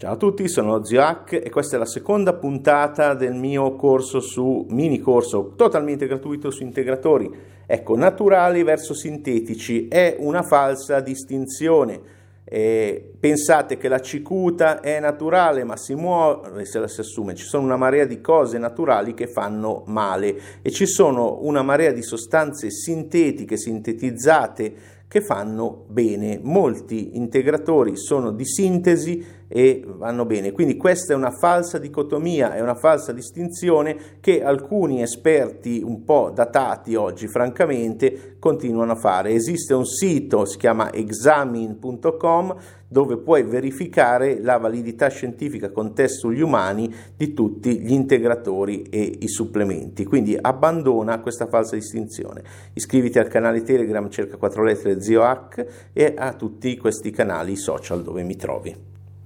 Ciao a tutti, sono Zio Hack e questa è la seconda puntata del mio corso su mini corso totalmente gratuito su integratori. Ecco, naturali verso sintetici è una falsa distinzione. Eh, pensate che la cicuta è naturale ma si muove se la si assume, ci sono una marea di cose naturali che fanno male e ci sono una marea di sostanze sintetiche, sintetizzate che fanno bene. Molti integratori sono di sintesi e vanno bene. Quindi questa è una falsa dicotomia, è una falsa distinzione che alcuni esperti un po' datati oggi, francamente, continuano a fare. Esiste un sito, si chiama examine.com, dove puoi verificare la validità scientifica con test sugli umani di tutti gli integratori e i supplementi. Quindi abbandona questa falsa distinzione. Iscriviti al canale Telegram, cerca 4 lettere ZioHack e a tutti questi canali social dove mi trovi.